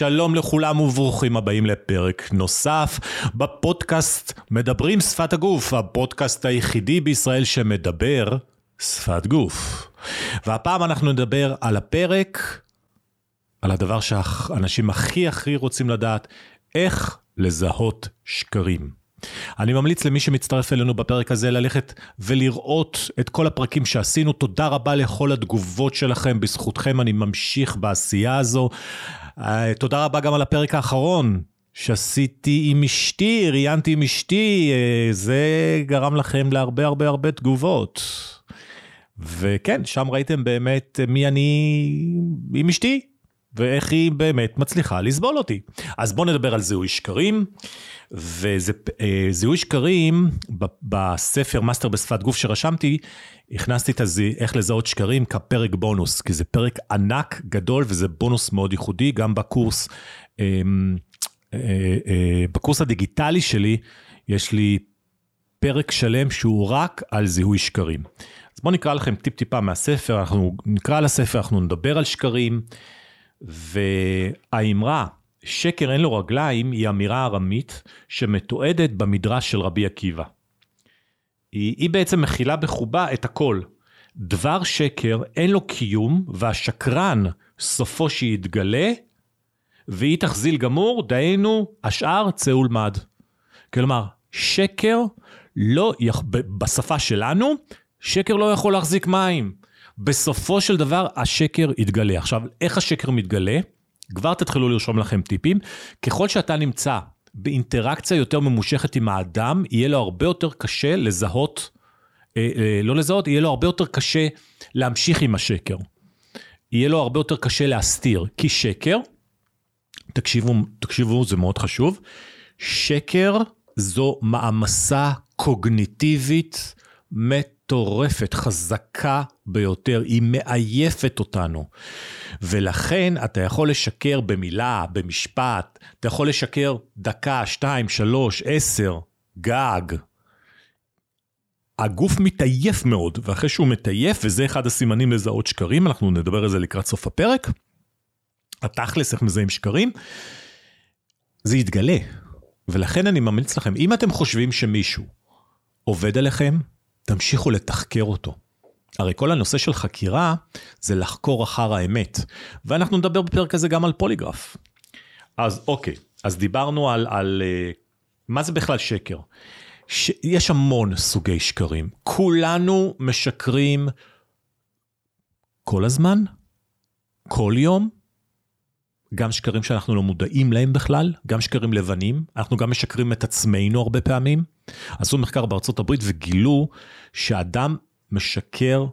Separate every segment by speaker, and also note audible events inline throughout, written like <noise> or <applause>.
Speaker 1: שלום לכולם וברוכים הבאים לפרק נוסף בפודקאסט מדברים שפת הגוף, הפודקאסט היחידי בישראל שמדבר שפת גוף. והפעם אנחנו נדבר על הפרק, על הדבר שהאנשים הכי הכי רוצים לדעת, איך לזהות שקרים. אני ממליץ למי שמצטרף אלינו בפרק הזה ללכת ולראות את כל הפרקים שעשינו. תודה רבה לכל התגובות שלכם, בזכותכם אני ממשיך בעשייה הזו. אה, תודה רבה גם על הפרק האחרון. שעשיתי עם אשתי, ראיינתי עם אשתי, אה, זה גרם לכם להרבה הרבה הרבה תגובות. וכן, שם ראיתם באמת מי אני עם אשתי, ואיך היא באמת מצליחה לסבול אותי. אז בואו נדבר על זיהוי שקרים. וזיהוי שקרים, בספר מאסטר בשפת גוף שרשמתי, הכנסתי את הזי, איך לזהות שקרים כפרק בונוס, כי זה פרק ענק, גדול, וזה בונוס מאוד ייחודי, גם בקורס, אמ, אה, אה, בקורס הדיגיטלי שלי, יש לי פרק שלם שהוא רק על זיהוי שקרים. אז בואו נקרא לכם טיפ-טיפה מהספר, אנחנו נקרא על הספר, אנחנו נדבר על שקרים, והאמרה, שקר אין לו רגליים היא אמירה ארמית שמתועדת במדרש של רבי עקיבא. היא, היא בעצם מכילה בחובה את הכל. דבר שקר אין לו קיום והשקרן סופו שיתגלה והיא תחזיל גמור, דהיינו השאר צא ולמד. כלומר, שקר לא, בשפה שלנו, שקר לא יכול להחזיק מים. בסופו של דבר השקר יתגלה. עכשיו, איך השקר מתגלה? כבר תתחילו לרשום לכם טיפים. ככל שאתה נמצא באינטראקציה יותר ממושכת עם האדם, יהיה לו הרבה יותר קשה לזהות, אה, אה, לא לזהות, יהיה לו הרבה יותר קשה להמשיך עם השקר. יהיה לו הרבה יותר קשה להסתיר, כי שקר, תקשיבו, תקשיבו, זה מאוד חשוב, שקר זו מעמסה קוגניטיבית מטורפת, חזקה ביותר, היא מעייפת אותנו. ולכן אתה יכול לשקר במילה, במשפט, אתה יכול לשקר דקה, שתיים, שלוש, עשר, גג. הגוף מתעייף מאוד, ואחרי שהוא מתעייף, וזה אחד הסימנים לזהות שקרים, אנחנו נדבר על זה לקראת סוף הפרק, התכלס איך מזהים שקרים, זה יתגלה. ולכן אני ממליץ לכם, אם אתם חושבים שמישהו עובד עליכם, תמשיכו לתחקר אותו. הרי כל הנושא של חקירה זה לחקור אחר האמת, ואנחנו נדבר בפרק הזה גם על פוליגרף. אז אוקיי, אז דיברנו על, על uh, מה זה בכלל שקר. ש... יש המון סוגי שקרים, כולנו משקרים כל הזמן, כל יום, גם שקרים שאנחנו לא מודעים להם בכלל, גם שקרים לבנים, אנחנו גם משקרים את עצמנו הרבה פעמים. עשו מחקר בארצות הברית וגילו שאדם משקר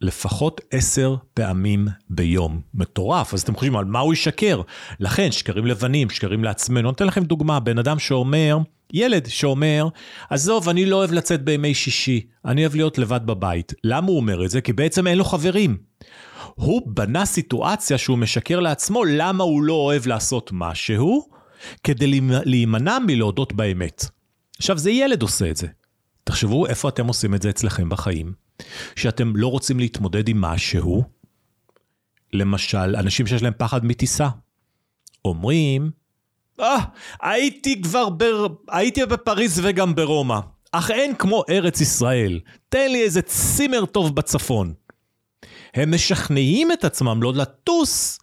Speaker 1: לפחות עשר פעמים ביום. מטורף, אז אתם חושבים על מה הוא ישקר? לכן, שקרים לבנים, שקרים לעצמנו. אני אתן לכם דוגמה, בן אדם שאומר, ילד שאומר, עזוב, אני לא אוהב לצאת בימי שישי, אני אוהב להיות לבד בבית. למה הוא אומר את זה? כי בעצם אין לו חברים. הוא בנה סיטואציה שהוא משקר לעצמו למה הוא לא אוהב לעשות משהו, כדי להימנע מלהודות באמת. עכשיו, זה ילד עושה את זה. תחשבו איפה אתם עושים את זה אצלכם בחיים. שאתם לא רוצים להתמודד עם משהו, למשל, אנשים שיש להם פחד מטיסה, אומרים, אה, הייתי כבר ב... הייתי בפריז וגם ברומא, אך אין כמו ארץ ישראל, תן לי איזה צימר טוב בצפון. הם משכנעים את עצמם לא לטוס,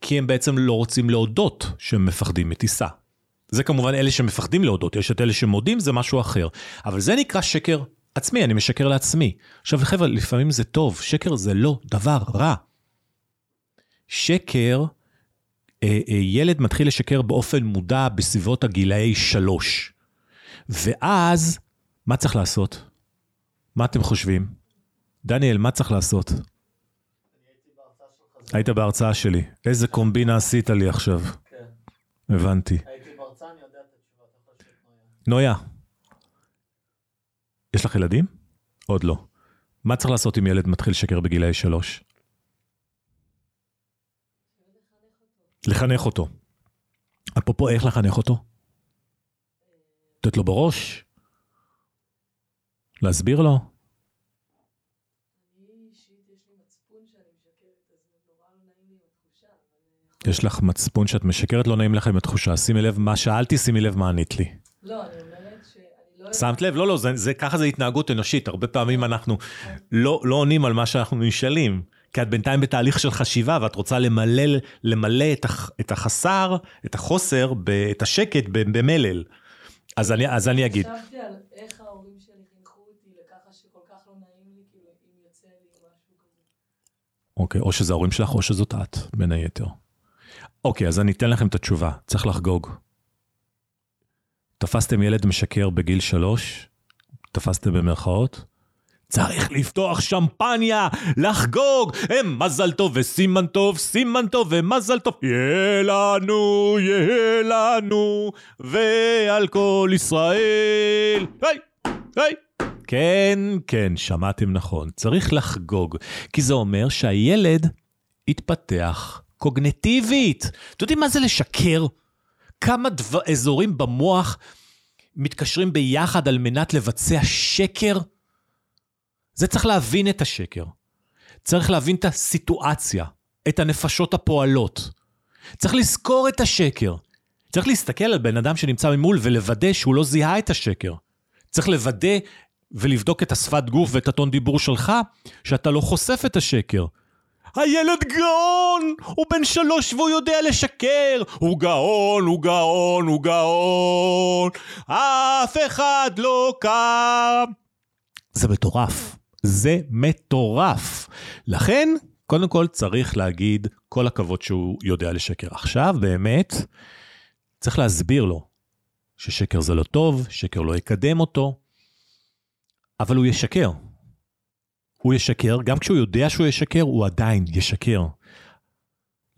Speaker 1: כי הם בעצם לא רוצים להודות שהם מפחדים מטיסה. זה כמובן אלה שמפחדים להודות, יש את אלה שמודים, זה משהו אחר. אבל זה נקרא שקר עצמי, אני משקר לעצמי. עכשיו חבר'ה, לפעמים זה טוב, שקר זה לא דבר רע. שקר, אה, אה, ילד מתחיל לשקר באופן מודע בסביבות הגילאי שלוש. ואז, מה צריך לעשות? מה אתם חושבים? דניאל, מה צריך לעשות? היית בהרצאה שלי. איזה קומבינה עשית לי עכשיו. כן. הבנתי. הייתי בהרצאה, אני יודע את התשובה. נויה. יש לך ילדים? עוד לא. מה צריך לעשות אם ילד מתחיל לשקר בגילאי שלוש? לחנך אותו. אפרופו איך לחנך אותו? לתת לו בראש? להסביר לו? יש לך מצפון שאת משקרת, לא נעים לך עם התחושה. שימי לב מה שאלתי, שימי לב מה ענית לי.
Speaker 2: לא, אני אומרת שאני לא...
Speaker 1: שמת לב? לא, לא, זה, זה, ככה זה התנהגות אנושית. הרבה פעמים אנחנו לא, לא עונים על מה שאנחנו נשאלים. כי את בינתיים בתהליך של חשיבה ואת רוצה למלא, למלא את, הח, את החסר, את החוסר, ב, את השקט במלל. אז אני, אז אני אגיד.
Speaker 2: חשבתי על איך ההורים שלי חינכו אותי לככה שכל כך לא נעים לי, כאילו, אם יוצא לי משהו כזה.
Speaker 1: אוקיי, או שזה ההורים שלך או שזאת את, בין היתר. אוקיי, אז אני אתן לכם את התשובה, צריך לחגוג. תפסתם ילד משקר בגיל שלוש, תפסתם במרכאות, צריך לפתוח שמפניה, לחגוג, הם מזל טוב וסימן טוב, סימן טוב ומזל טוב, יהיה לנו, יהיה לנו, ועל כל ישראל, היי, היי. כן, כן, שמעתם נכון, צריך לחגוג, כי זה אומר שהילד התפתח קוגנטיבית. אתם יודעים מה זה לשקר? כמה דבר, אזורים במוח מתקשרים ביחד על מנת לבצע שקר? זה צריך להבין את השקר. צריך להבין את הסיטואציה, את הנפשות הפועלות. צריך לזכור את השקר. צריך להסתכל על בן אדם שנמצא ממול ולוודא שהוא לא זיהה את השקר. צריך לוודא ולבדוק את השפת גוף ואת הטון דיבור שלך, שאתה לא חושף את השקר. הילד גאון! הוא בן שלוש והוא יודע לשקר! הוא גאון, הוא גאון, הוא גאון! אף אחד לא קם! זה מטורף. זה מטורף. לכן, קודם כל צריך להגיד כל הכבוד שהוא יודע לשקר. עכשיו, באמת, צריך להסביר לו ששקר זה לא טוב, שקר לא יקדם אותו, אבל הוא ישקר. הוא ישקר, גם כשהוא יודע שהוא ישקר, הוא עדיין ישקר.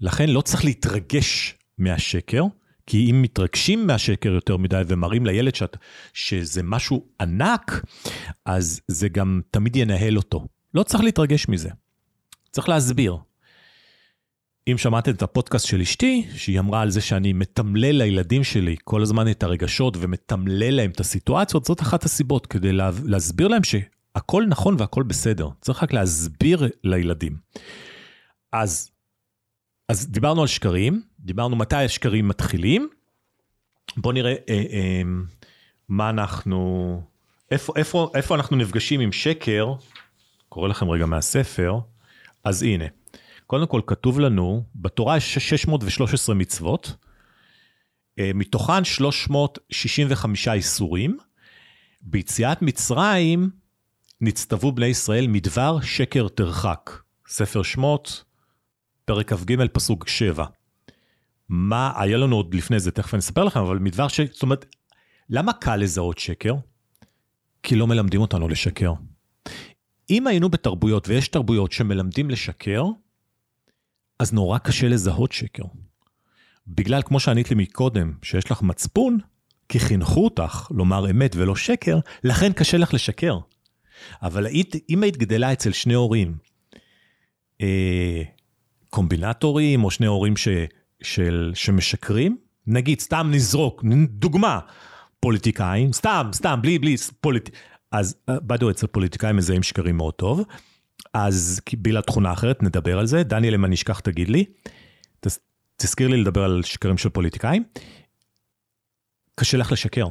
Speaker 1: לכן לא צריך להתרגש מהשקר, כי אם מתרגשים מהשקר יותר מדי ומראים לילד שאת, שזה משהו ענק, אז זה גם תמיד ינהל אותו. לא צריך להתרגש מזה. צריך להסביר. אם שמעתם את הפודקאסט של אשתי, שהיא אמרה על זה שאני מתמלל לילדים שלי כל הזמן את הרגשות ומתמלל להם את הסיטואציות, זאת אחת הסיבות, כדי לה, להסביר להם שהכל נכון והכל בסדר. צריך רק להסביר לילדים. אז, אז דיברנו על שקרים, דיברנו מתי השקרים מתחילים. בואו נראה אה, אה, מה אנחנו, איפה, איפה, איפה אנחנו נפגשים עם שקר, קורא לכם רגע מהספר, אז הנה. קודם כל כתוב לנו, בתורה יש 613 מצוות, אה, מתוכן 365 איסורים. ביציאת מצרים נצטוו בני ישראל מדבר שקר תרחק. ספר שמות, פרק כ"ג, פסוק 7. מה, היה לנו עוד לפני זה, תכף אני אספר לכם, אבל מדבר ש... זאת אומרת, למה קל לזהות שקר? כי לא מלמדים אותנו לשקר. אם היינו בתרבויות, ויש תרבויות שמלמדים לשקר, אז נורא קשה לזהות שקר. בגלל, כמו שענית לי מקודם, שיש לך מצפון, כי חינכו אותך לומר אמת ולא שקר, לכן קשה לך לשקר. אבל היית, אם היית גדלה אצל שני הורים, אה, קומבינטורים, או שני הורים ש, של, שמשקרים, נגיד, סתם נזרוק, דוגמה, פוליטיקאים, סתם, סתם, בלי, בלי, פוליט... אז בדו אצל פוליטיקאים מזהים שקרים מאוד טוב. אז בגלל תכונה אחרת, נדבר על זה. דניאל, אם אני אשכח, תגיד לי. תס, תזכיר לי לדבר על שקרים של פוליטיקאים. קשה לך לשקר,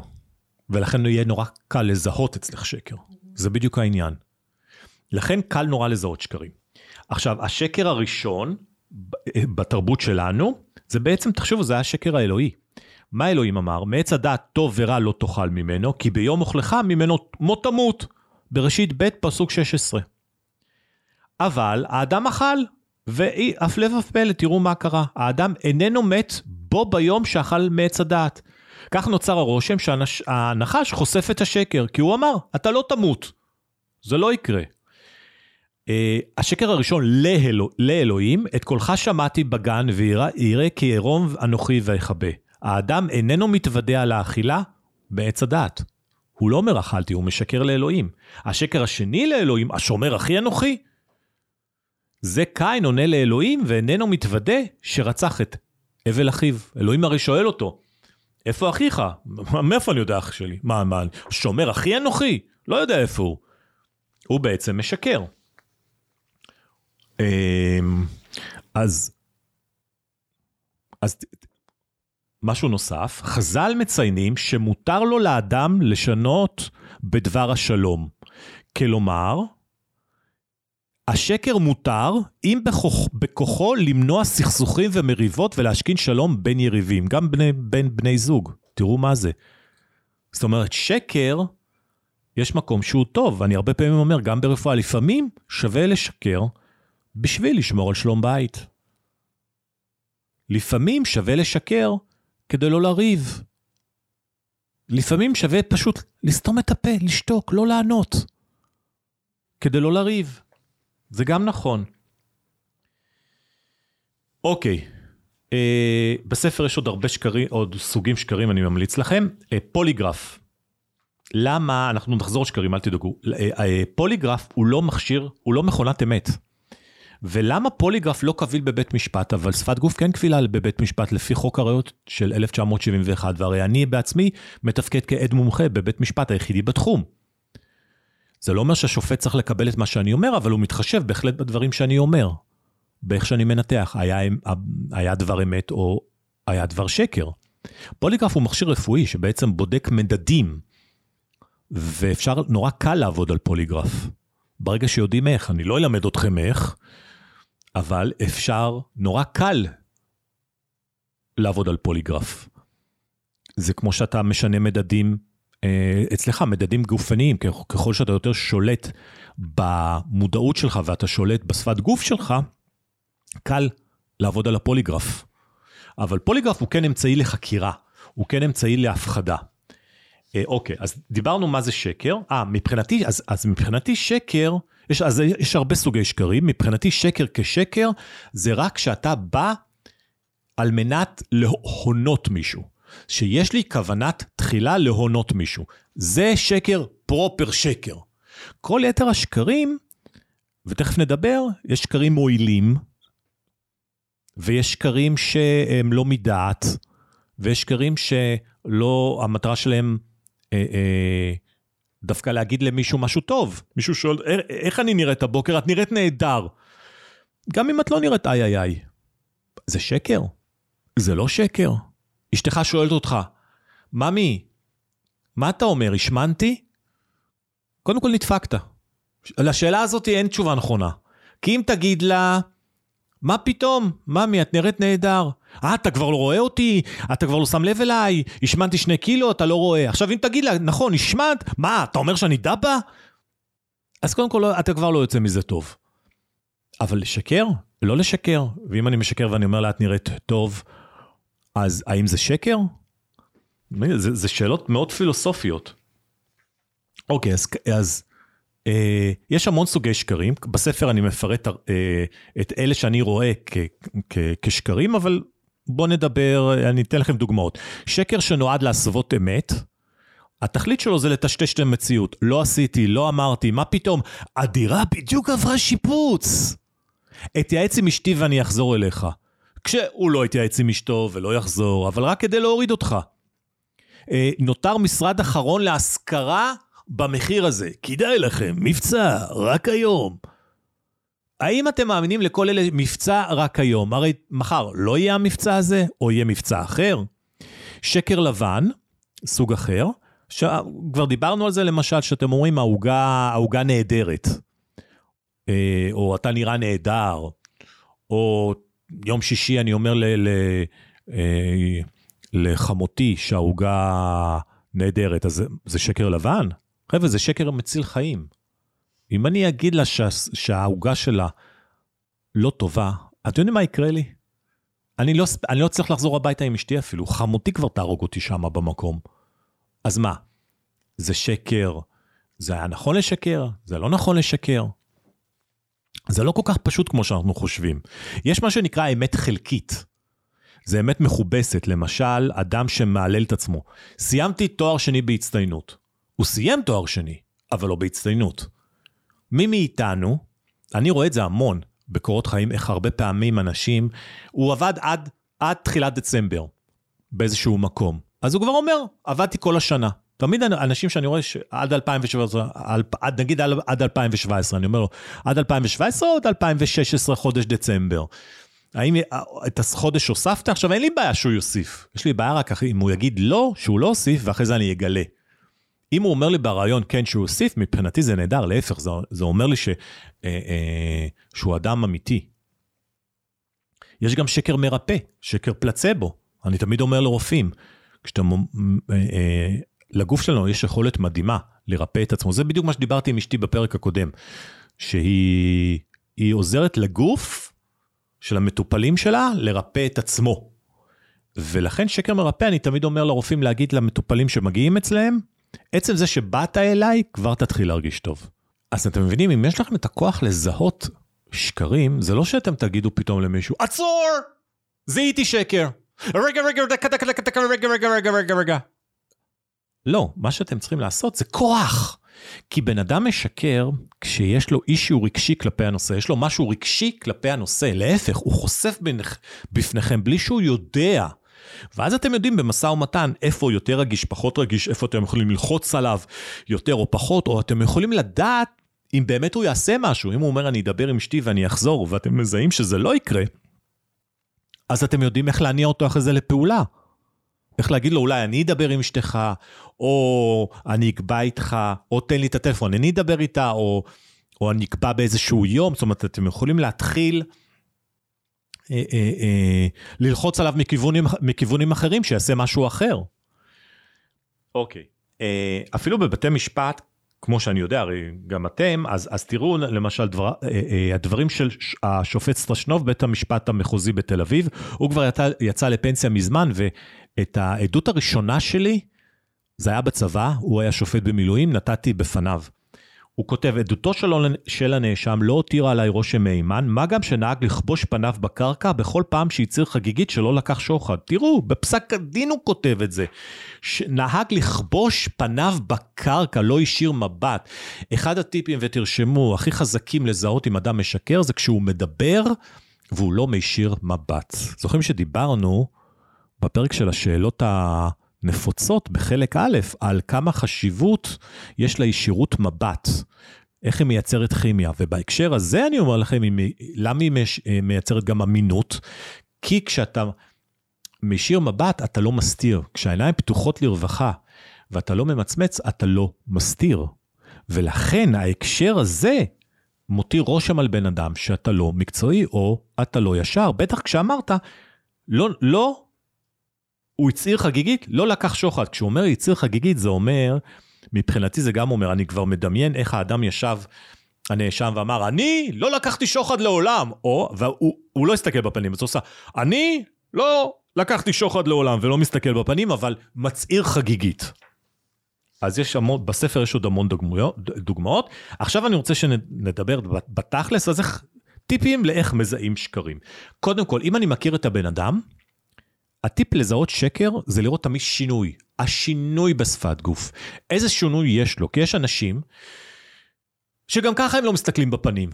Speaker 1: ולכן יהיה נורא קל לזהות אצלך שקר. זה בדיוק העניין. לכן קל נורא לזהות שקרים. עכשיו, השקר הראשון בתרבות שלנו, זה בעצם, תחשבו, זה השקר האלוהי. מה אלוהים אמר? מעץ הדעת טוב ורע לא תאכל ממנו, כי ביום אוכלך ממנו מות תמות. בראשית ב' פסוק 16. אבל האדם אכל, והפלא ופלא, תראו מה קרה. האדם איננו מת בו ביום שאכל מעץ הדעת. כך נוצר הרושם שהנחש חושף את השקר, כי הוא אמר, אתה לא תמות. זה לא יקרה. Uh, השקר הראשון לאלוה, לאלוהים, את קולך שמעתי בגן ויראה כי עירום אנוכי ואכבה. האדם איננו מתוודע על האכילה בעץ הדעת. הוא לא אומר אכלתי, הוא משקר לאלוהים. השקר השני לאלוהים, השומר אחי אנוכי. זה קין עונה לאלוהים ואיננו מתוודה שרצח את אבל אחיו. אלוהים הרי שואל אותו, איפה אחיך? מאיפה אני יודע אח שלי? מה, מה, שומר אחי אנוכי? לא יודע איפה הוא. הוא בעצם משקר. אמ, אז, אז משהו נוסף, חז"ל מציינים שמותר לו לאדם לשנות בדבר השלום. כלומר, השקר מותר אם בכוח, בכוחו למנוע סכסוכים ומריבות ולהשכין שלום בין יריבים, גם בני, בין בני זוג. תראו מה זה. זאת אומרת, שקר, יש מקום שהוא טוב. אני הרבה פעמים אומר, גם ברפואה, לפעמים שווה לשקר בשביל לשמור על שלום בית. לפעמים שווה לשקר כדי לא לריב. לפעמים שווה פשוט לסתום את הפה, לשתוק, לא לענות. כדי לא לריב. זה גם נכון. אוקיי, אה, בספר יש עוד הרבה שקרים, עוד סוגים שקרים, אני ממליץ לכם. אה, פוליגרף. למה, אנחנו נחזור שקרים, אל תדאגו. אה, אה, פוליגרף הוא לא מכשיר, הוא לא מכונת אמת. ולמה פוליגרף לא קביל בבית משפט, אבל שפת גוף כן קבילה בבית משפט לפי חוק הראיות של 1971, והרי אני בעצמי מתפקד כעד מומחה בבית משפט היחידי בתחום. זה לא אומר שהשופט צריך לקבל את מה שאני אומר, אבל הוא מתחשב בהחלט בדברים שאני אומר, באיך שאני מנתח, היה, היה דבר אמת או היה דבר שקר. פוליגרף הוא מכשיר רפואי שבעצם בודק מדדים, ואפשר, נורא קל לעבוד על פוליגרף. ברגע שיודעים איך, אני לא אלמד אתכם איך, אבל אפשר, נורא קל לעבוד על פוליגרף. זה כמו שאתה משנה מדדים, אצלך מדדים גופניים, ככל שאתה יותר שולט במודעות שלך ואתה שולט בשפת גוף שלך, קל לעבוד על הפוליגרף. אבל פוליגרף הוא כן אמצעי לחקירה, הוא כן אמצעי להפחדה. אה, אוקיי, אז דיברנו מה זה שקר. אה, מבחינתי, אז, אז מבחינתי שקר יש, אז יש הרבה סוגי שקרים, מבחינתי שקר כשקר זה רק כשאתה בא על מנת להונות מישהו. שיש לי כוונת תחילה להונות מישהו. זה שקר פרופר שקר. כל יתר השקרים, ותכף נדבר, יש שקרים מועילים, ויש שקרים שהם לא מדעת, ויש שקרים שלא, המטרה שלהם אה, אה, דווקא להגיד למישהו משהו טוב. מישהו שואל, איך אני נראית הבוקר? את נראית נהדר. גם אם את לא נראית איי איי איי. זה שקר? זה לא שקר. אשתך שואלת אותך, ממי, מה אתה אומר, השמנתי? קודם כל נדפקת. לשאלה הזאת אין תשובה נכונה. כי אם תגיד לה, מה פתאום? ממי, את נראית נהדר. אה, אתה כבר לא רואה אותי? אתה כבר לא שם לב אליי? השמנתי שני קילו, אתה לא רואה. עכשיו, אם תגיד לה, נכון, השמנת, מה, אתה אומר שאני דבה? אז קודם כל, אתה כבר לא יוצא מזה טוב. אבל לשקר? לא לשקר. ואם אני משקר ואני אומר לה, את נראית טוב, אז האם זה שקר? זה, זה שאלות מאוד פילוסופיות. אוקיי, אז, אז אה, יש המון סוגי שקרים, בספר אני מפרט אה, את אלה שאני רואה כ, כ, כשקרים, אבל בואו נדבר, אני אתן לכם דוגמאות. שקר שנועד להסוות אמת, התכלית שלו זה לטשטש את המציאות. לא עשיתי, לא אמרתי, מה פתאום? הדירה בדיוק עברה שיפוץ. אתייעץ עם אשתי ואני אחזור אליך. כשהוא לא יתייעץ עם אשתו ולא יחזור, אבל רק כדי להוריד אותך. אה, נותר משרד אחרון להשכרה במחיר הזה. כדאי לכם, מבצע, רק היום. האם אתם מאמינים לכל אלה מבצע רק היום? הרי מחר לא יהיה המבצע הזה, או יהיה מבצע אחר? שקר לבן, סוג אחר, כבר דיברנו על זה למשל, שאתם אומרים העוגה נהדרת, אה, או אתה נראה נהדר, או יום שישי אני אומר ל, ל, אה, לחמותי שהעוגה נהדרת, אז זה, זה שקר לבן? חבר'ה, זה שקר מציל חיים. אם אני אגיד לה שה, שהעוגה שלה לא טובה, אתם יודעים מה יקרה לי? אני לא, אני לא צריך לחזור הביתה עם אשתי אפילו, חמותי כבר תהרוג אותי שם במקום. אז מה, זה שקר? זה היה נכון לשקר? זה לא נכון לשקר? זה לא כל כך פשוט כמו שאנחנו חושבים. יש מה שנקרא אמת חלקית. זה אמת מכובסת, למשל, אדם שמהלל את עצמו. סיימתי תואר שני בהצטיינות. הוא סיים תואר שני, אבל לא בהצטיינות. מי מאיתנו, אני רואה את זה המון בקורות חיים, איך הרבה פעמים אנשים, הוא עבד עד, עד תחילת דצמבר באיזשהו מקום. אז הוא כבר אומר, עבדתי כל השנה. תמיד אנשים שאני רואה שעד 2017, עד, נגיד עד 2017, אני אומר עד 2017 או עד 2016 חודש דצמבר? האם את החודש הוספת? עכשיו אין לי בעיה שהוא יוסיף, יש לי בעיה רק אם הוא יגיד לא, שהוא לא הוסיף, ואחרי זה אני אגלה. אם הוא אומר לי ברעיון כן שהוא הוסיף, מבחינתי זה נהדר, להפך, זה, זה אומר לי ש, אה, אה, שהוא אדם אמיתי. יש גם שקר מרפא, שקר פלצבו. אני תמיד אומר לרופאים, כשאתה, אה, אה, לגוף שלנו יש יכולת מדהימה לרפא את עצמו. זה בדיוק מה שדיברתי עם אשתי בפרק הקודם, שהיא עוזרת לגוף של המטופלים שלה לרפא את עצמו. ולכן שקר מרפא, אני תמיד אומר לרופאים להגיד למטופלים שמגיעים אצלם, עצם זה שבאת אליי, כבר תתחיל להרגיש טוב. אז אתם מבינים, אם יש לכם את הכוח לזהות שקרים, זה לא שאתם תגידו פתאום למישהו, עצור! זיהיתי שקר. רגע, רגע, דקה, דקה, דקה, דקה, רגע, רגע, רגע, רגע, רגע. לא, מה שאתם צריכים לעשות זה כוח. כי בן אדם משקר כשיש לו אישיו רגשי כלפי הנושא, יש לו משהו רגשי כלפי הנושא, להפך, הוא חושף בפניכם בלי שהוא יודע. ואז אתם יודעים במשא ומתן איפה יותר רגיש, פחות רגיש, איפה אתם יכולים ללחוץ עליו יותר או פחות, או אתם יכולים לדעת אם באמת הוא יעשה משהו. אם הוא אומר אני אדבר עם אשתי ואני אחזור, ואתם מזהים שזה לא יקרה, אז אתם יודעים איך להניע אותו אחרי זה לפעולה. איך להגיד לו, אולי אני אדבר עם אשתך, או אני אקבע איתך, או תן לי את הטלפון, אני אדבר איתה, או, או אני אקבע באיזשהו יום, זאת אומרת, אתם יכולים להתחיל אה, אה, אה, ללחוץ עליו מכיוונים, מכיוונים אחרים, שיעשה משהו אחר. אוקיי. אה, אפילו בבתי משפט, כמו שאני יודע, הרי גם אתם, אז, אז תראו למשל דבר, אה, אה, הדברים של השופט סטרשנוב, בית המשפט המחוזי בתל אביב, הוא כבר יצא, יצא לפנסיה מזמן, ואת העדות הראשונה שלי, זה היה בצבא, הוא היה שופט במילואים, נתתי בפניו. הוא כותב, עדותו של, של הנאשם לא הותירה עליי רושם מהימן, מה גם שנהג לכבוש פניו בקרקע בכל פעם שהצהיר חגיגית שלא לקח שוחד. תראו, בפסק הדין הוא כותב את זה. נהג לכבוש פניו בקרקע, לא השאיר מבט. אחד הטיפים, ותרשמו, הכי חזקים לזהות אם אדם משקר, זה כשהוא מדבר והוא לא מישיר מבט. זוכרים שדיברנו בפרק של השאלות ה... נפוצות בחלק א' על כמה חשיבות יש לישירות מבט, איך היא מייצרת כימיה. ובהקשר הזה אני אומר לכם, למה היא אה, מייצרת גם אמינות? כי כשאתה מישיר מבט, אתה לא מסתיר. כשהעיניים פתוחות לרווחה ואתה לא ממצמץ, אתה לא מסתיר. ולכן ההקשר הזה מותיר רושם על בן אדם שאתה לא מקצועי או אתה לא ישר. בטח כשאמרת, לא, לא הוא הצהיר חגיגית, לא לקח שוחד. כשהוא אומר הצהיר חגיגית, זה אומר, מבחינתי זה גם אומר, אני כבר מדמיין איך האדם ישב, הנאשם, ואמר, אני לא לקחתי שוחד לעולם, או, והוא לא הסתכל בפנים, אז הוא עושה, אני לא לקחתי שוחד לעולם, ולא מסתכל בפנים, אבל מצהיר חגיגית. אז יש המון, בספר יש עוד המון דוגמאות, דוגמאות. עכשיו אני רוצה שנדבר בתכלס, אז איך, טיפים לאיך מזהים שקרים. קודם כל, אם אני מכיר את הבן אדם, הטיפ לזהות שקר זה לראות תמיד שינוי, השינוי בשפת גוף. איזה שינוי יש לו? כי יש אנשים שגם ככה הם לא מסתכלים בפנים.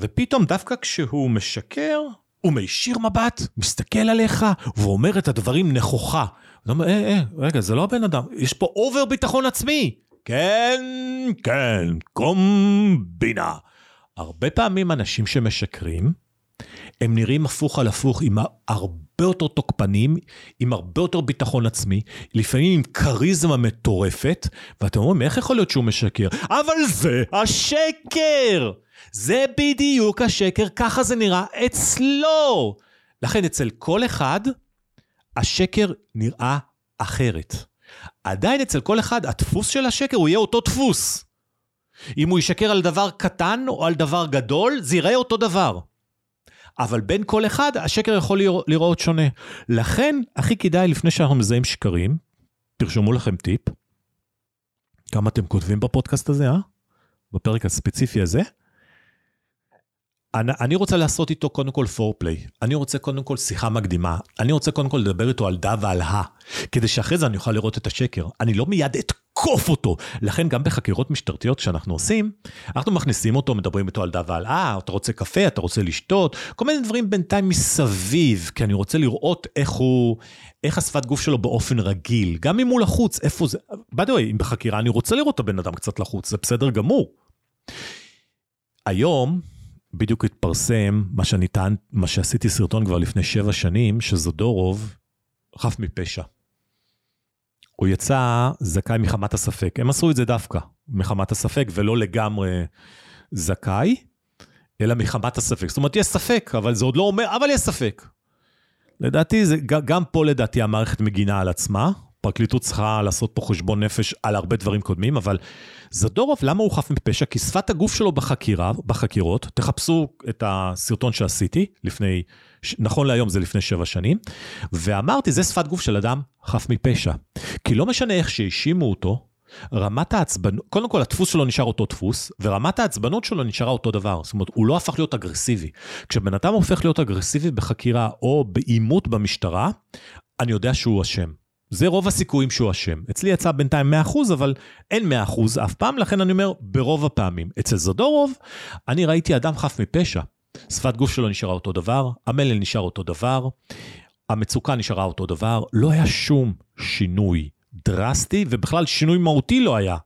Speaker 1: ופתאום דווקא כשהוא משקר, הוא מישיר מבט, מסתכל עליך, ואומר את הדברים נכוחה. אתה אומר, אה, אה, רגע, זה לא הבן אדם, יש פה אובר ביטחון עצמי. כן, כן, קומבינה. הרבה פעמים אנשים שמשקרים, הם נראים הפוך על הפוך, עם הרבה יותר תוקפנים, עם הרבה יותר ביטחון עצמי, לפעמים עם כריזמה מטורפת, ואתם אומרים, איך יכול להיות שהוא משקר? אבל זה השקר! זה בדיוק השקר, ככה זה נראה אצלו. לכן אצל כל אחד, השקר נראה אחרת. עדיין אצל כל אחד, הדפוס של השקר הוא יהיה אותו דפוס. אם הוא ישקר על דבר קטן או על דבר גדול, זה יראה אותו דבר. אבל בין כל אחד השקר יכול לראות שונה. לכן, הכי כדאי לפני שאנחנו מזהים שקרים, תרשמו לכם טיפ, כמה אתם כותבים בפודקאסט הזה, אה? בפרק הספציפי הזה. אני, אני רוצה לעשות איתו קודם כל פורפליי, אני רוצה קודם כל שיחה מקדימה, אני רוצה קודם כל לדבר איתו על דה ועל הא, כדי שאחרי זה אני אוכל לראות את השקר. אני לא מיד את לעקוף אותו. לכן גם בחקירות משטרתיות שאנחנו עושים, אנחנו מכניסים אותו, מדברים איתו על דבר, אה, אתה רוצה קפה, אתה רוצה לשתות, כל מיני דברים בינתיים מסביב, כי אני רוצה לראות איך הוא, איך השפת גוף שלו באופן רגיל, גם אם הוא לחוץ, איפה זה, way, אם בחקירה אני רוצה לראות את הבן אדם קצת לחוץ, זה בסדר גמור. היום, בדיוק התפרסם מה שאני טען, מה שעשיתי סרטון כבר לפני שבע שנים, שזודורוב חף מפשע. הוא יצא זכאי מחמת הספק. הם עשו את זה דווקא מחמת הספק, ולא לגמרי זכאי, אלא מחמת הספק. זאת אומרת, יש ספק, אבל זה עוד לא אומר, אבל יש ספק. לדעתי, זה, גם פה לדעתי המערכת מגינה על עצמה. פרקליטות צריכה לעשות פה חשבון נפש על הרבה דברים קודמים, אבל זדורוב, למה הוא חף מפשע? כי שפת הגוף שלו בחקירה, בחקירות, תחפשו את הסרטון שעשיתי לפני, נכון להיום זה לפני שבע שנים, ואמרתי, זה שפת גוף של אדם חף מפשע. כי לא משנה איך שהאשימו אותו, רמת העצבנות, קודם כל הדפוס שלו נשאר אותו דפוס, ורמת העצבנות שלו נשארה אותו דבר. זאת אומרת, הוא לא הפך להיות אגרסיבי. כשבן אדם הופך להיות אגרסיבי בחקירה או בעימות במשטרה, אני יודע שהוא אשם. זה רוב הסיכויים שהוא אשם. אצלי יצא בינתיים 100%, אבל אין 100% אף פעם, לכן אני אומר, ברוב הפעמים. אצל זדורוב, אני ראיתי אדם חף מפשע. שפת גוף שלו נשארה אותו דבר, המלל נשאר אותו דבר, המצוקה נשארה אותו דבר, לא היה שום שינוי דרסטי, ובכלל שינוי מהותי לא היה.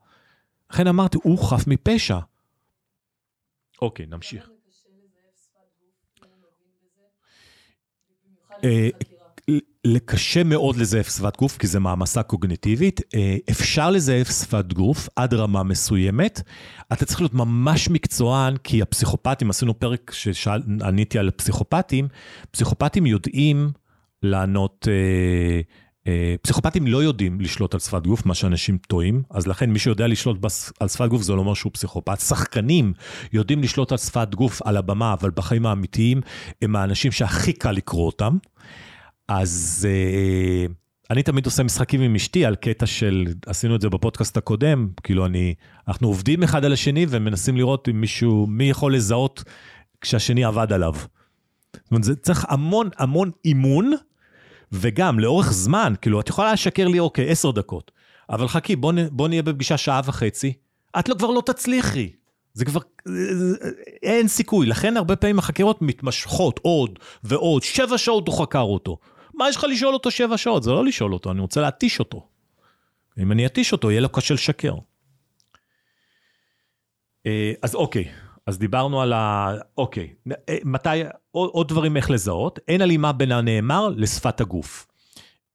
Speaker 1: לכן אמרתי, הוא חף מפשע. אוקיי, נמשיך.
Speaker 2: קשה
Speaker 1: מאוד לזייף שפת גוף, כי זה מעמסה קוגניטיבית. אה, אפשר לזייף שפת גוף עד רמה מסוימת. אתה צריך להיות ממש מקצוען, כי הפסיכופטים, עשינו פרק שעניתי על פסיכופטים, פסיכופטים יודעים לענות, אה, אה, פסיכופטים לא יודעים לשלוט על שפת גוף, מה שאנשים טועים, אז לכן מי שיודע לשלוט בס- על שפת גוף זה לא אומר שהוא פסיכופט. שחקנים יודעים לשלוט על שפת גוף על הבמה, אבל בחיים האמיתיים הם האנשים שהכי קל לקרוא אותם. אז uh, אני תמיד עושה משחקים עם אשתי על קטע של, עשינו את זה בפודקאסט הקודם, כאילו אני, אנחנו עובדים אחד על השני ומנסים לראות אם מישהו, מי יכול לזהות כשהשני עבד עליו. זאת אומרת, זה צריך המון המון אימון, וגם לאורך זמן, כאילו, את יכולה לשקר לי, אוקיי, עשר דקות, אבל חכי, בוא, נ- בוא נהיה בפגישה שעה וחצי, את לא, כבר לא תצליחי. זה כבר, אין סיכוי. לכן הרבה פעמים החקירות מתמשכות עוד ועוד. שבע שעות הוא חקר אותו. מה יש לך לשאול אותו שבע שעות? זה לא לשאול אותו, אני רוצה להתיש אותו. אם אני אתיש אותו, יהיה לו קשה לשקר. אה, אז אוקיי, אז דיברנו על ה... אוקיי, אה, מתי, עוד, עוד דברים איך לזהות, אין הלימה בין הנאמר לשפת הגוף.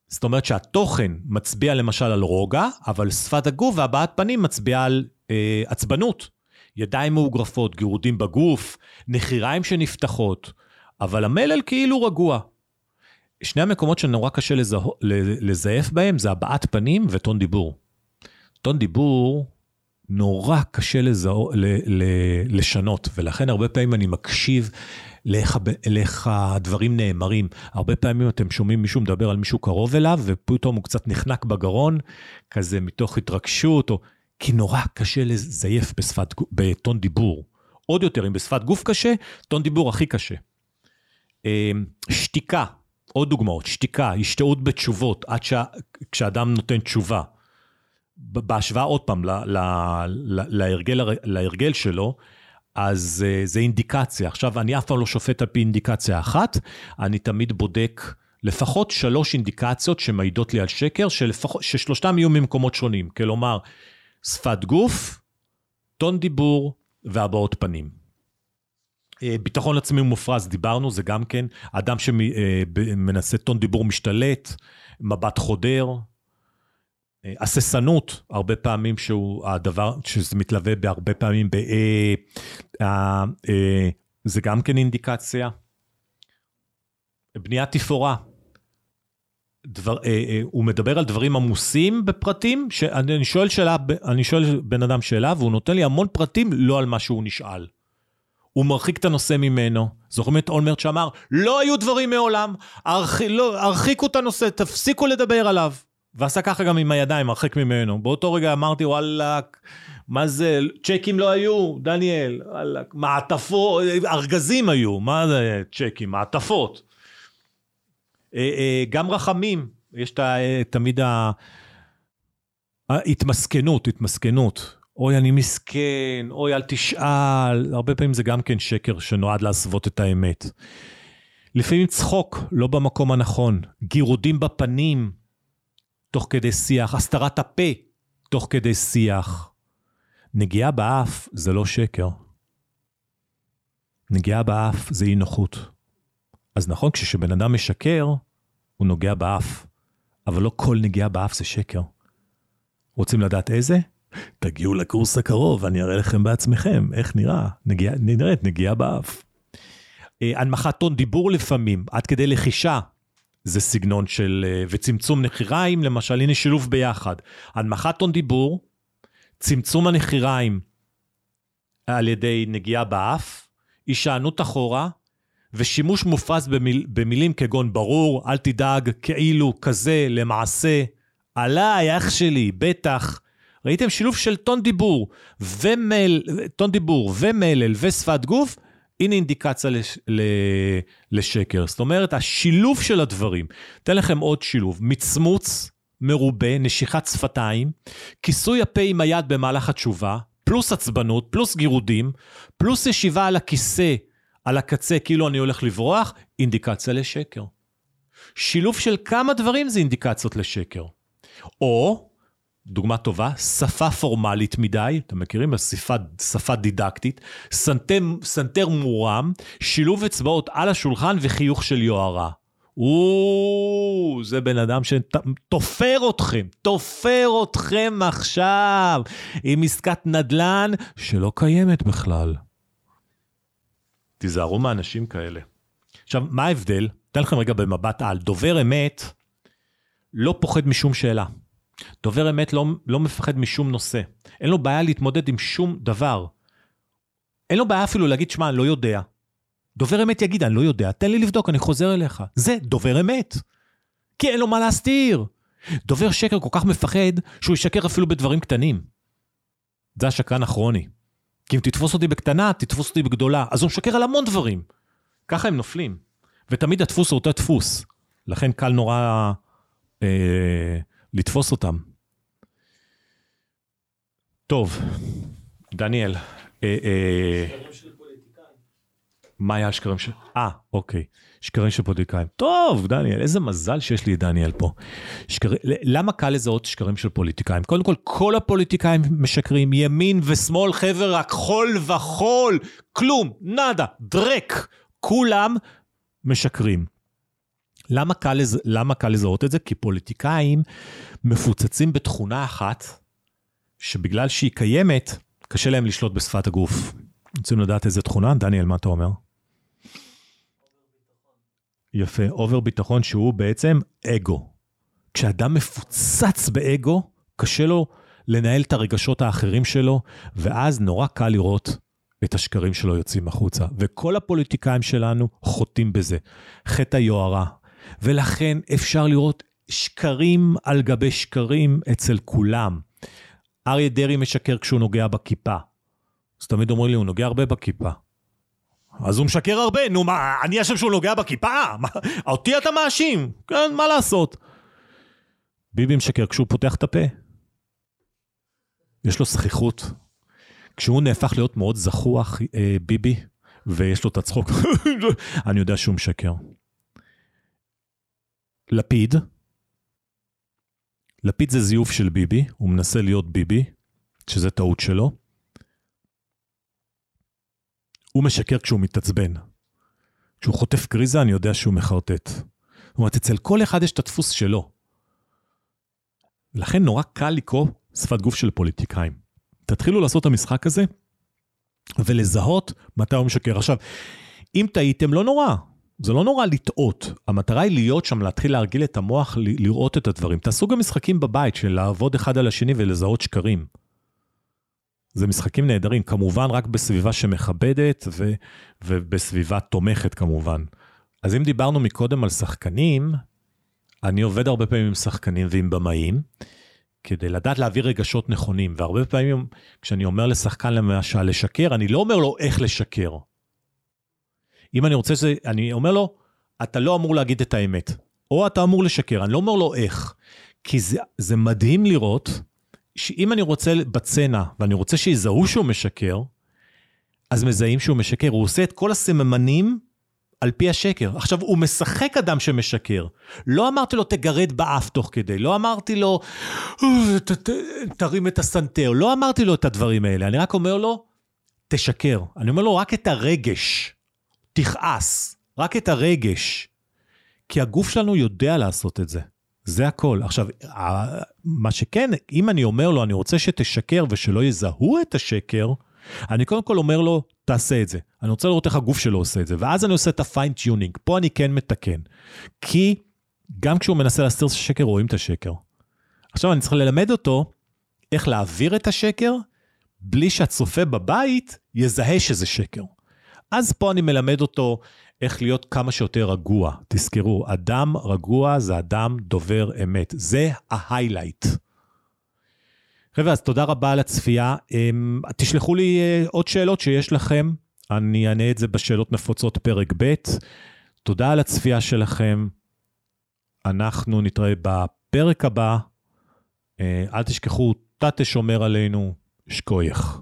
Speaker 1: זאת אומרת שהתוכן מצביע למשל על רוגע, אבל שפת הגוף והבעת פנים מצביעה על אה, עצבנות. ידיים מאוגרפות, גירודים בגוף, נחיריים שנפתחות, אבל המלל כאילו רגוע. שני המקומות שנורא קשה לזה, לזייף בהם זה הבעת פנים וטון דיבור. טון דיבור נורא קשה לזהו, ל, ל, לשנות, ולכן הרבה פעמים אני מקשיב לאיך, לאיך הדברים נאמרים. הרבה פעמים אתם שומעים מישהו מדבר על מישהו קרוב אליו, ופתאום הוא קצת נחנק בגרון, כזה מתוך התרגשות, או... כי נורא קשה לזייף בשפת, בטון דיבור. עוד יותר, אם בשפת גוף קשה, טון דיבור הכי קשה. אה, שתיקה, עוד דוגמאות, שתיקה, השתאות בתשובות, עד. כשאדם נותן תשובה. בהשוואה עוד פעם להרגל, הר- להרגל שלו, אז uh, זה אינדיקציה. עכשיו, אני אף פעם לא שופט על פי אינדיקציה אחת, אני תמיד בודק לפחות שלוש אינדיקציות שמעידות לי על שקר, שלפחות, ששלושתם יהיו ממקומות שונים. כלומר, שפת גוף, טון דיבור והבעות פנים. אה, ביטחון עצמי מופרז, דיברנו, זה גם כן, אדם שמנסה טון דיבור משתלט, מבט חודר, אה, הססנות, הרבה פעמים שהוא הדבר, שזה מתלווה בהרבה פעמים ב... אה, אה, אה, זה גם כן אינדיקציה. בניית תפאורה. דבר, אה, אה, הוא מדבר על דברים עמוסים בפרטים, שאני אני שואל שאלה, אני שואל בן אדם שאלה והוא נותן לי המון פרטים לא על מה שהוא נשאל. הוא מרחיק את הנושא ממנו. זוכרים את אולמרט שאמר, לא היו דברים מעולם. לא, הרחיקו את הנושא, תפסיקו לדבר עליו. ועשה ככה גם עם הידיים, הרחק ממנו. באותו רגע אמרתי, וואלכ, מה זה, צ'קים לא היו, דניאל, וואלכ, מעטפות, ארגזים היו, מה זה צ'קים, מעטפות. אה, אה, גם רחמים, יש אה, תמיד ה... התמסכנות, התמסכנות. אוי, אני מסכן, אוי, אל תשאל. הרבה פעמים זה גם כן שקר שנועד להסוות את האמת. לפעמים צחוק, לא במקום הנכון. גירודים בפנים, תוך כדי שיח. הסתרת הפה, תוך כדי שיח. נגיעה באף זה לא שקר. נגיעה באף זה אי נוחות. אז נכון, כשבן אדם משקר, הוא נוגע באף. אבל לא כל נגיעה באף זה שקר. רוצים לדעת איזה? תגיעו לקורס הקרוב, אני אראה לכם בעצמכם איך נראה, נגיע, נראית נגיעה באף. אה, הנמכת טון דיבור לפעמים, עד כדי לחישה, זה סגנון של, אה, וצמצום נחיריים, למשל, הנה שילוב ביחד. הנמכת טון דיבור, צמצום הנחיריים על ידי נגיעה באף, הישענות אחורה, ושימוש מופרז במיל, במילים כגון ברור, אל תדאג, כאילו, כזה, למעשה, עליי, אח שלי, בטח. ראיתם שילוב של טון דיבור ומל, טון דיבור ומלל ושפת גוף, הנה אינדיקציה לש, לשקר. זאת אומרת, השילוב של הדברים. אתן לכם עוד שילוב, מצמוץ מרובה, נשיכת שפתיים, כיסוי הפה עם היד במהלך התשובה, פלוס עצבנות, פלוס גירודים, פלוס ישיבה על הכיסא, על הקצה, כאילו אני הולך לברוח, אינדיקציה לשקר. שילוב של כמה דברים זה אינדיקציות לשקר. או, דוגמה טובה, שפה פורמלית מדי, אתם מכירים? שפה, שפה דידקטית, סנטר, סנטר מורם, שילוב אצבעות על השולחן וחיוך של יוהרה. או, זה בן אדם שתופר אתכם, תופר אתכם עכשיו עם עסקת נדל"ן שלא קיימת בכלל. תיזהרו מאנשים כאלה. עכשיו, מה ההבדל? אתן לכם רגע במבט על. דובר אמת לא פוחד משום שאלה. דובר אמת לא, לא מפחד משום נושא. אין לו בעיה להתמודד עם שום דבר. אין לו בעיה אפילו להגיד, שמע, אני לא יודע. דובר אמת יגיד, אני לא יודע, תן לי לבדוק, אני חוזר אליך. זה דובר אמת. כי אין לו מה להסתיר. דובר שקר כל כך מפחד, שהוא ישקר אפילו בדברים קטנים. זה השקרן הכרוני. כי אם תתפוס אותי בקטנה, תתפוס אותי בגדולה. אז הוא משקר על המון דברים. ככה הם נופלים. ותמיד הדפוס הוא אותו דפוס. לכן קל נורא אה, לתפוס אותם. טוב, דניאל, אה, אה, מה היה השקרים של... אה, אוקיי. שקרים של פוליטיקאים. טוב, דניאל, איזה מזל שיש לי את דניאל פה. שקר... למה קל לזהות שקרים של פוליטיקאים? קודם כל, כל הפוליטיקאים משקרים, ימין ושמאל, חבר, חול וחול, כלום, נאדה, דרק. כולם משקרים. למה קל, לז... למה קל לזהות את זה? כי פוליטיקאים מפוצצים בתכונה אחת, שבגלל שהיא קיימת, קשה להם לשלוט בשפת הגוף. רוצים לדעת איזה תכונה? דניאל, מה אתה אומר? יפה, אובר ביטחון שהוא בעצם אגו. כשאדם מפוצץ באגו, קשה לו לנהל את הרגשות האחרים שלו, ואז נורא קל לראות את השקרים שלו יוצאים החוצה. וכל הפוליטיקאים שלנו חוטאים בזה. חטא היוהרה. ולכן אפשר לראות שקרים על גבי שקרים אצל כולם. אריה דרעי משקר כשהוא נוגע בכיפה. אז תמיד אומרים לי, הוא נוגע הרבה בכיפה. אז הוא משקר הרבה, נו מה, אני אשם שהוא נוגע בכיפה? מה, אותי אתה מאשים? כן, מה לעשות? ביבי משקר כשהוא פותח את הפה. יש לו זכיחות. כשהוא נהפך להיות מאוד זחוח, אה, ביבי, ויש לו את הצחוק, <laughs> אני יודע שהוא משקר. לפיד, לפיד זה זיוף של ביבי, הוא מנסה להיות ביבי, שזה טעות שלו. הוא משקר כשהוא מתעצבן. כשהוא חוטף קריזה, אני יודע שהוא מחרטט. זאת אומרת, אצל כל אחד יש את הדפוס שלו. לכן נורא קל לקרוא שפת גוף של פוליטיקאים. תתחילו לעשות את המשחק הזה ולזהות מתי הוא משקר. עכשיו, אם טעיתם, לא נורא. זה לא נורא לטעות. המטרה היא להיות שם, להתחיל להרגיל את המוח, לראות את הדברים. תעשו גם משחקים בבית של לעבוד אחד על השני ולזהות שקרים. זה משחקים נהדרים, כמובן רק בסביבה שמכבדת ו, ובסביבה תומכת כמובן. אז אם דיברנו מקודם על שחקנים, אני עובד הרבה פעמים עם שחקנים ועם במאים, כדי לדעת להעביר רגשות נכונים, והרבה פעמים כשאני אומר לשחקן למשל לשקר, אני לא אומר לו איך לשקר. אם אני רוצה שזה, אני אומר לו, אתה לא אמור להגיד את האמת, או אתה אמור לשקר, אני לא אומר לו איך. כי זה, זה מדהים לראות שאם אני רוצה בצנע, ואני רוצה שיזהו שהוא משקר, אז מזהים שהוא משקר. הוא עושה את כל הסממנים על פי השקר. עכשיו, הוא משחק אדם שמשקר. לא אמרתי לו, תגרד באף תוך כדי. לא אמרתי לו, ת, ת, תרים את הסנטר. לא אמרתי לו את הדברים האלה. אני רק אומר לו, תשקר. אני אומר לו, רק את הרגש. תכעס. רק את הרגש. כי הגוף שלנו יודע לעשות את זה. זה הכל. עכשיו, מה שכן, אם אני אומר לו, אני רוצה שתשקר ושלא יזהו את השקר, אני קודם כל אומר לו, תעשה את זה. אני רוצה לראות איך הגוף שלו עושה את זה, ואז אני עושה את ה fine tuning. פה אני כן מתקן. כי גם כשהוא מנסה להסתיר את השקר, רואים את השקר. עכשיו אני צריך ללמד אותו איך להעביר את השקר, בלי שהצופה בבית יזהה שזה שקר. אז פה אני מלמד אותו איך להיות כמה שיותר רגוע. תזכרו, אדם רגוע זה אדם דובר אמת. זה ה highlight. חבר'ה, אז תודה רבה על הצפייה. אמ, תשלחו לי אה, עוד שאלות שיש לכם, אני אענה את זה בשאלות נפוצות פרק ב'. תודה על הצפייה שלכם. אנחנו נתראה בפרק הבא. אה, אל תשכחו, תתה שומר עלינו, שקוייך.